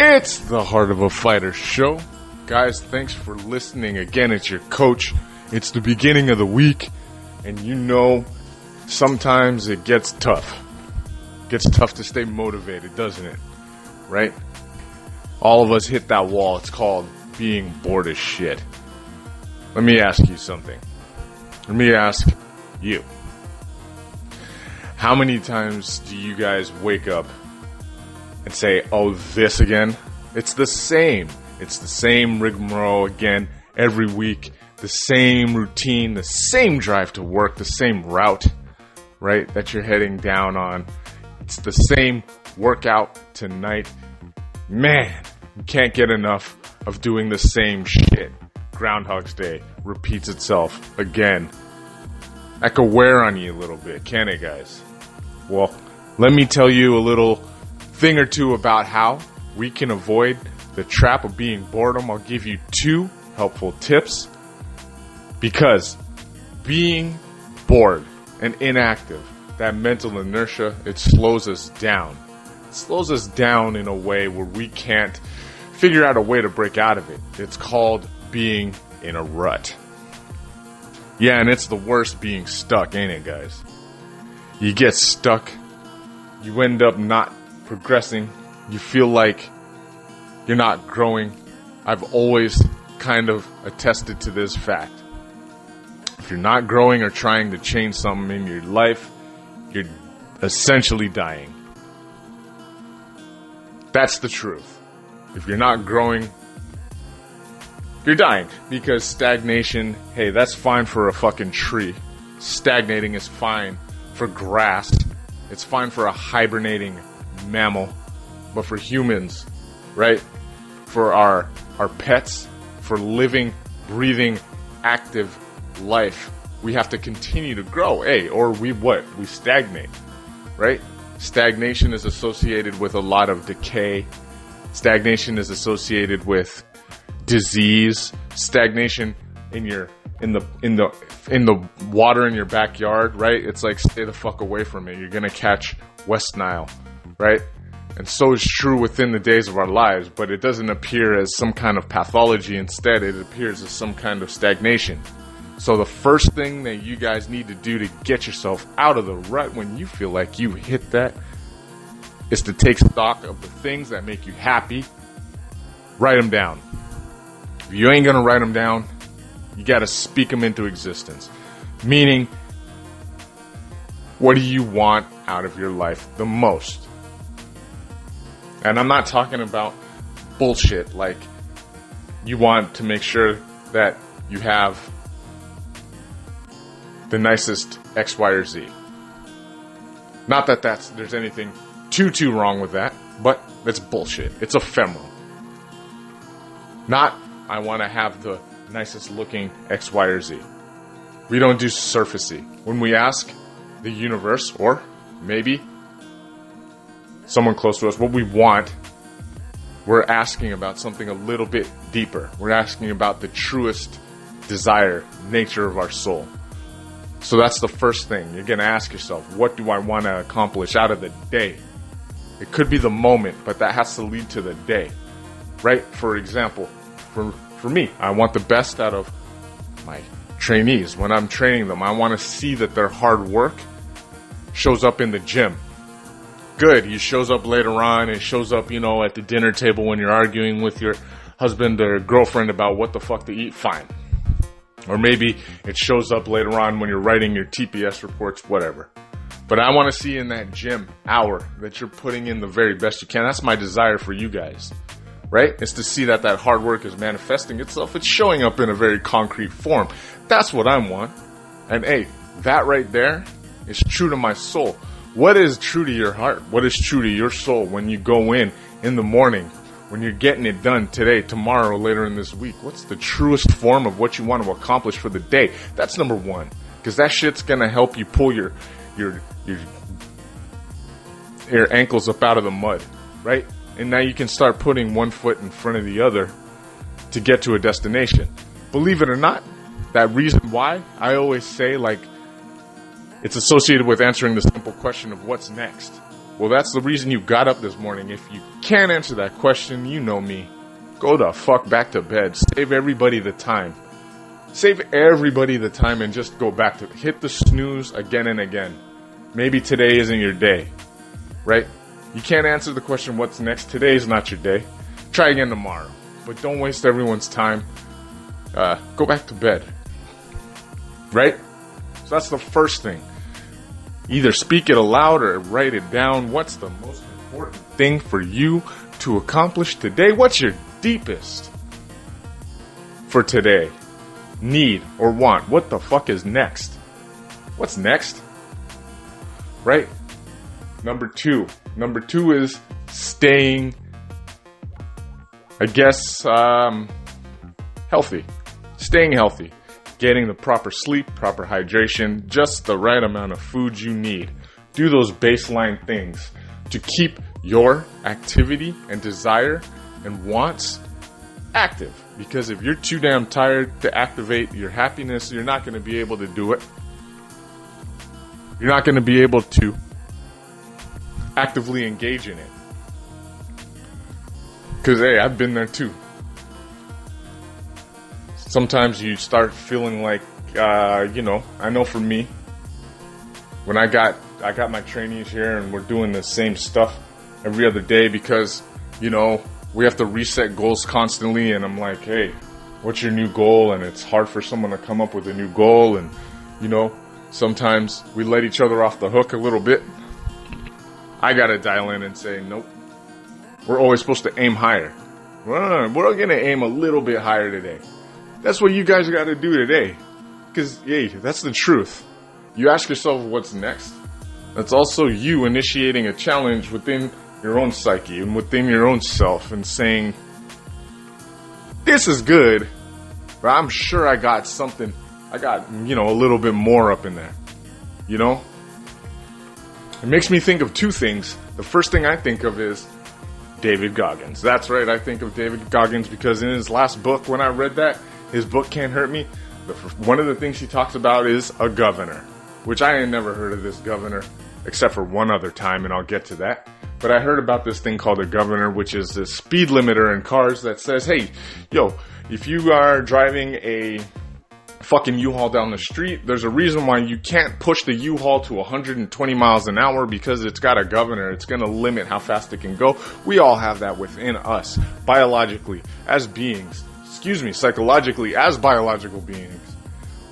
It's the Heart of a Fighter show. Guys, thanks for listening. Again, it's your coach. It's the beginning of the week, and you know, sometimes it gets tough. It gets tough to stay motivated, doesn't it? Right? All of us hit that wall. It's called being bored as shit. Let me ask you something. Let me ask you. How many times do you guys wake up and say, oh, this again? It's the same. It's the same rigmarole again every week, the same routine, the same drive to work, the same route, right, that you're heading down on. It's the same workout tonight. Man, you can't get enough of doing the same shit. Groundhog's Day repeats itself again. That could wear on you a little bit, can it, guys? Well, let me tell you a little thing or two about how we can avoid the trap of being boredom. I'll give you two helpful tips because being bored and inactive, that mental inertia, it slows us down. It slows us down in a way where we can't figure out a way to break out of it. It's called being in a rut. Yeah, and it's the worst being stuck, ain't it, guys? You get stuck, you end up not progressing, you feel like you're not growing. I've always kind of attested to this fact. If you're not growing or trying to change something in your life, you're essentially dying. That's the truth. If you're not growing, you're dying because stagnation, hey, that's fine for a fucking tree. Stagnating is fine for grass. It's fine for a hibernating mammal. But for humans, right? For our our pets, for living, breathing, active life, we have to continue to grow. Hey, or we what? We stagnate, right? Stagnation is associated with a lot of decay. Stagnation is associated with disease, stagnation in your in the in the in the water in your backyard, right? It's like stay the fuck away from it. You're gonna catch West Nile, right? And so is true within the days of our lives, but it doesn't appear as some kind of pathology. Instead, it appears as some kind of stagnation. So the first thing that you guys need to do to get yourself out of the rut when you feel like you hit that is to take stock of the things that make you happy. Write them down. If you ain't gonna write them down, you gotta speak them into existence. Meaning, what do you want out of your life the most? And I'm not talking about bullshit like you want to make sure that you have the nicest X, Y, or Z. Not that that's there's anything too too wrong with that, but it's bullshit. It's ephemeral. Not I want to have the nicest looking X, Y, or Z. We don't do surfacey. When we ask the universe, or maybe someone close to us, what we want, we're asking about something a little bit deeper. We're asking about the truest desire, nature of our soul. So that's the first thing. You're going to ask yourself, what do I want to accomplish out of the day? It could be the moment, but that has to lead to the day. Right? For example, for for me, I want the best out of my trainees when I'm training them. I want to see that their hard work shows up in the gym. Good. He shows up later on. It shows up, you know, at the dinner table when you're arguing with your husband or girlfriend about what the fuck to eat. Fine. Or maybe it shows up later on when you're writing your TPS reports, whatever. But I want to see in that gym hour that you're putting in the very best you can. That's my desire for you guys, right? It's to see that that hard work is manifesting itself. It's showing up in a very concrete form. That's what I want. And hey, that right there is true to my soul. What is true to your heart? What is true to your soul when you go in in the morning when you're getting it done today, tomorrow, later in this week? What's the truest form of what you want to accomplish for the day? That's number one. Because that shit's gonna help you pull your your your your ankles up out of the mud, right? And now you can start putting one foot in front of the other to get to a destination. Believe it or not, that reason why I always say like it's associated with answering the simple question of what's next. Well, that's the reason you got up this morning. If you can't answer that question, you know me. Go the fuck back to bed. Save everybody the time. Save everybody the time and just go back to hit the snooze again and again. Maybe today isn't your day, right? You can't answer the question, what's next? Today is not your day. Try again tomorrow. But don't waste everyone's time. Uh, go back to bed. Right? So that's the first thing. Either speak it aloud or write it down. What's the most important thing for you to accomplish today? What's your deepest for today? Need or want? What the fuck is next? What's next? Right? Number two. Number two is staying, I guess, um, healthy. Staying healthy. Getting the proper sleep, proper hydration, just the right amount of food you need. Do those baseline things to keep your activity and desire and wants active. Because if you're too damn tired to activate your happiness, you're not going to be able to do it. You're not going to be able to actively engage in it. Because, hey, I've been there too. Sometimes you start feeling like, uh, you know, I know for me, when I got I got my trainees here and we're doing the same stuff every other day because, you know, we have to reset goals constantly and I'm like, hey, what's your new goal? And it's hard for someone to come up with a new goal and, you know, sometimes we let each other off the hook a little bit I gotta dial in and say, nope. We're always supposed to aim higher. We're gonna aim a little bit higher today. That's what you guys gotta do today. Cause, yay, that's the truth. You ask yourself what's next. That's also you initiating a challenge within your own psyche and within your own self and saying, this is good, but I'm sure I got something, I got, you know, a little bit more up in there. You know? It makes me think of two things. The first thing I think of is David Goggins. That's right, I think of David Goggins because in his last book, when I read that, his book Can't Hurt Me, one of the things he talks about is a governor, which I had never heard of this governor except for one other time, and I'll get to that. But I heard about this thing called a governor, which is a speed limiter in cars that says, hey, yo, if you are driving a fucking U-Haul down the street. There's a reason why you can't push the U-Haul to 120 miles an hour because it's got a governor. It's going to limit how fast it can go. We all have that within us, biologically, as beings. Excuse me, psychologically, as biological beings.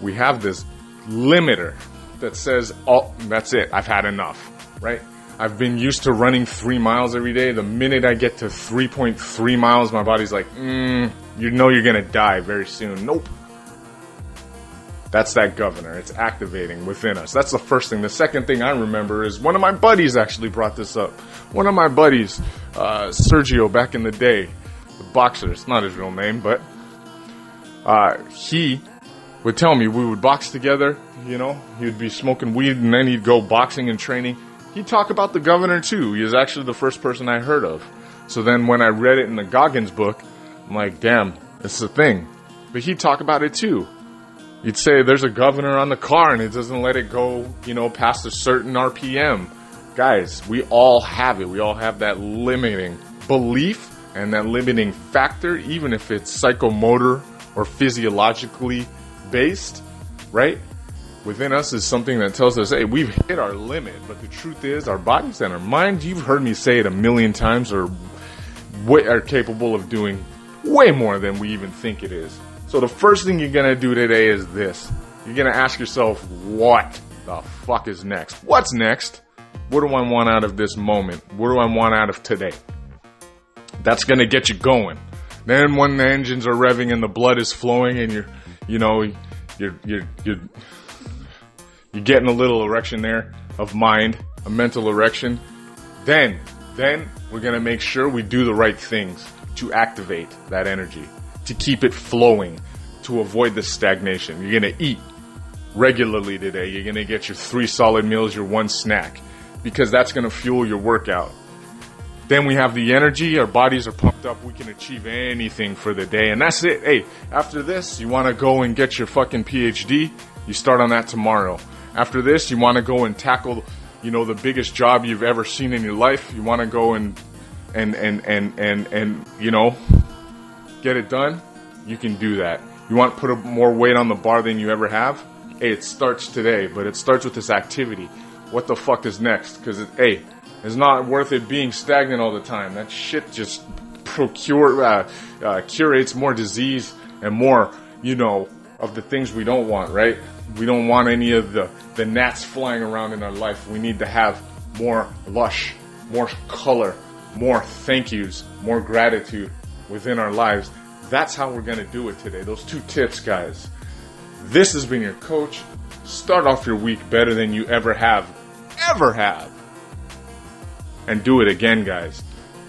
We have this limiter that says, oh, that's it. I've had enough, right? I've been used to running three miles every day. The minute I get to 3.3 miles, my body's like, mm, you know you're gonna die very soon. Nope. That's that governor. It's activating within us. That's the first thing. The second thing I remember is one of my buddies actually brought this up. One of my buddies, uh, Sergio, back in the day, the boxer. It's not his real name, but uh, he would tell me we would box together. You know, he would be smoking weed and then he'd go boxing and training. He'd talk about the governor too. He was actually the first person I heard of. So then when I read it in the Goggins book, I'm like, damn, it's a thing. But he'd talk about it too. He'd say there's a governor on the car and it doesn't let it go, you know, past a certain RPM. Guys, we all have it. We all have that limiting belief and that limiting factor, even if it's psychomotor or physiologically based, right? Within us is something that tells us, hey, we've hit our limit. But the truth is, our bodies and our minds, you've heard me say it a million times, are, are capable of doing way more than we even think it is. So the first thing you're gonna do today is this. You're gonna ask yourself, what the fuck is next? What's next? What do I want out of this moment? What do I want out of today? That's gonna get you going. Then when the engines are revving and the blood is flowing and you're, you know, you're, you're, you're, you're getting a little erection there of mind, a mental erection. Then, then we're gonna make sure we do the right things to activate that energy to keep it flowing, to avoid the stagnation. You're gonna eat regularly today. You're gonna get your three solid meals, your one snack, because that's gonna fuel your workout. Then we have the energy, our bodies are pumped up, we can achieve anything for the day, and that's it. Hey, after this, you wanna go and get your fucking PhD, you start on that tomorrow. After this, you wanna go and tackle you know, the biggest job you've ever seen in your life. You want to go and, and, and, and, and, and, you know, get it done. You can do that. You want to put more weight on the bar than you ever have? Hey, it starts today, but it starts with this activity. What the fuck is next? Because, it, hey, it's not worth it being stagnant all the time. That shit just procure, uh, uh, curates more disease and more, you know, of the things we don't want, right? We don't want any of the, the gnats flying around in our life. We need to have more lush, more color, more thank yous, more gratitude within our lives. That's how we're going to do it today. Those two tips, guys. This has been your coach. Start off your week better than you ever have, ever have. And do it again, guys.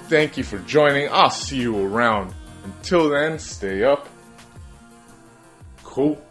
Thank you for joining. I'll see you around. Until then, stay up. Cool.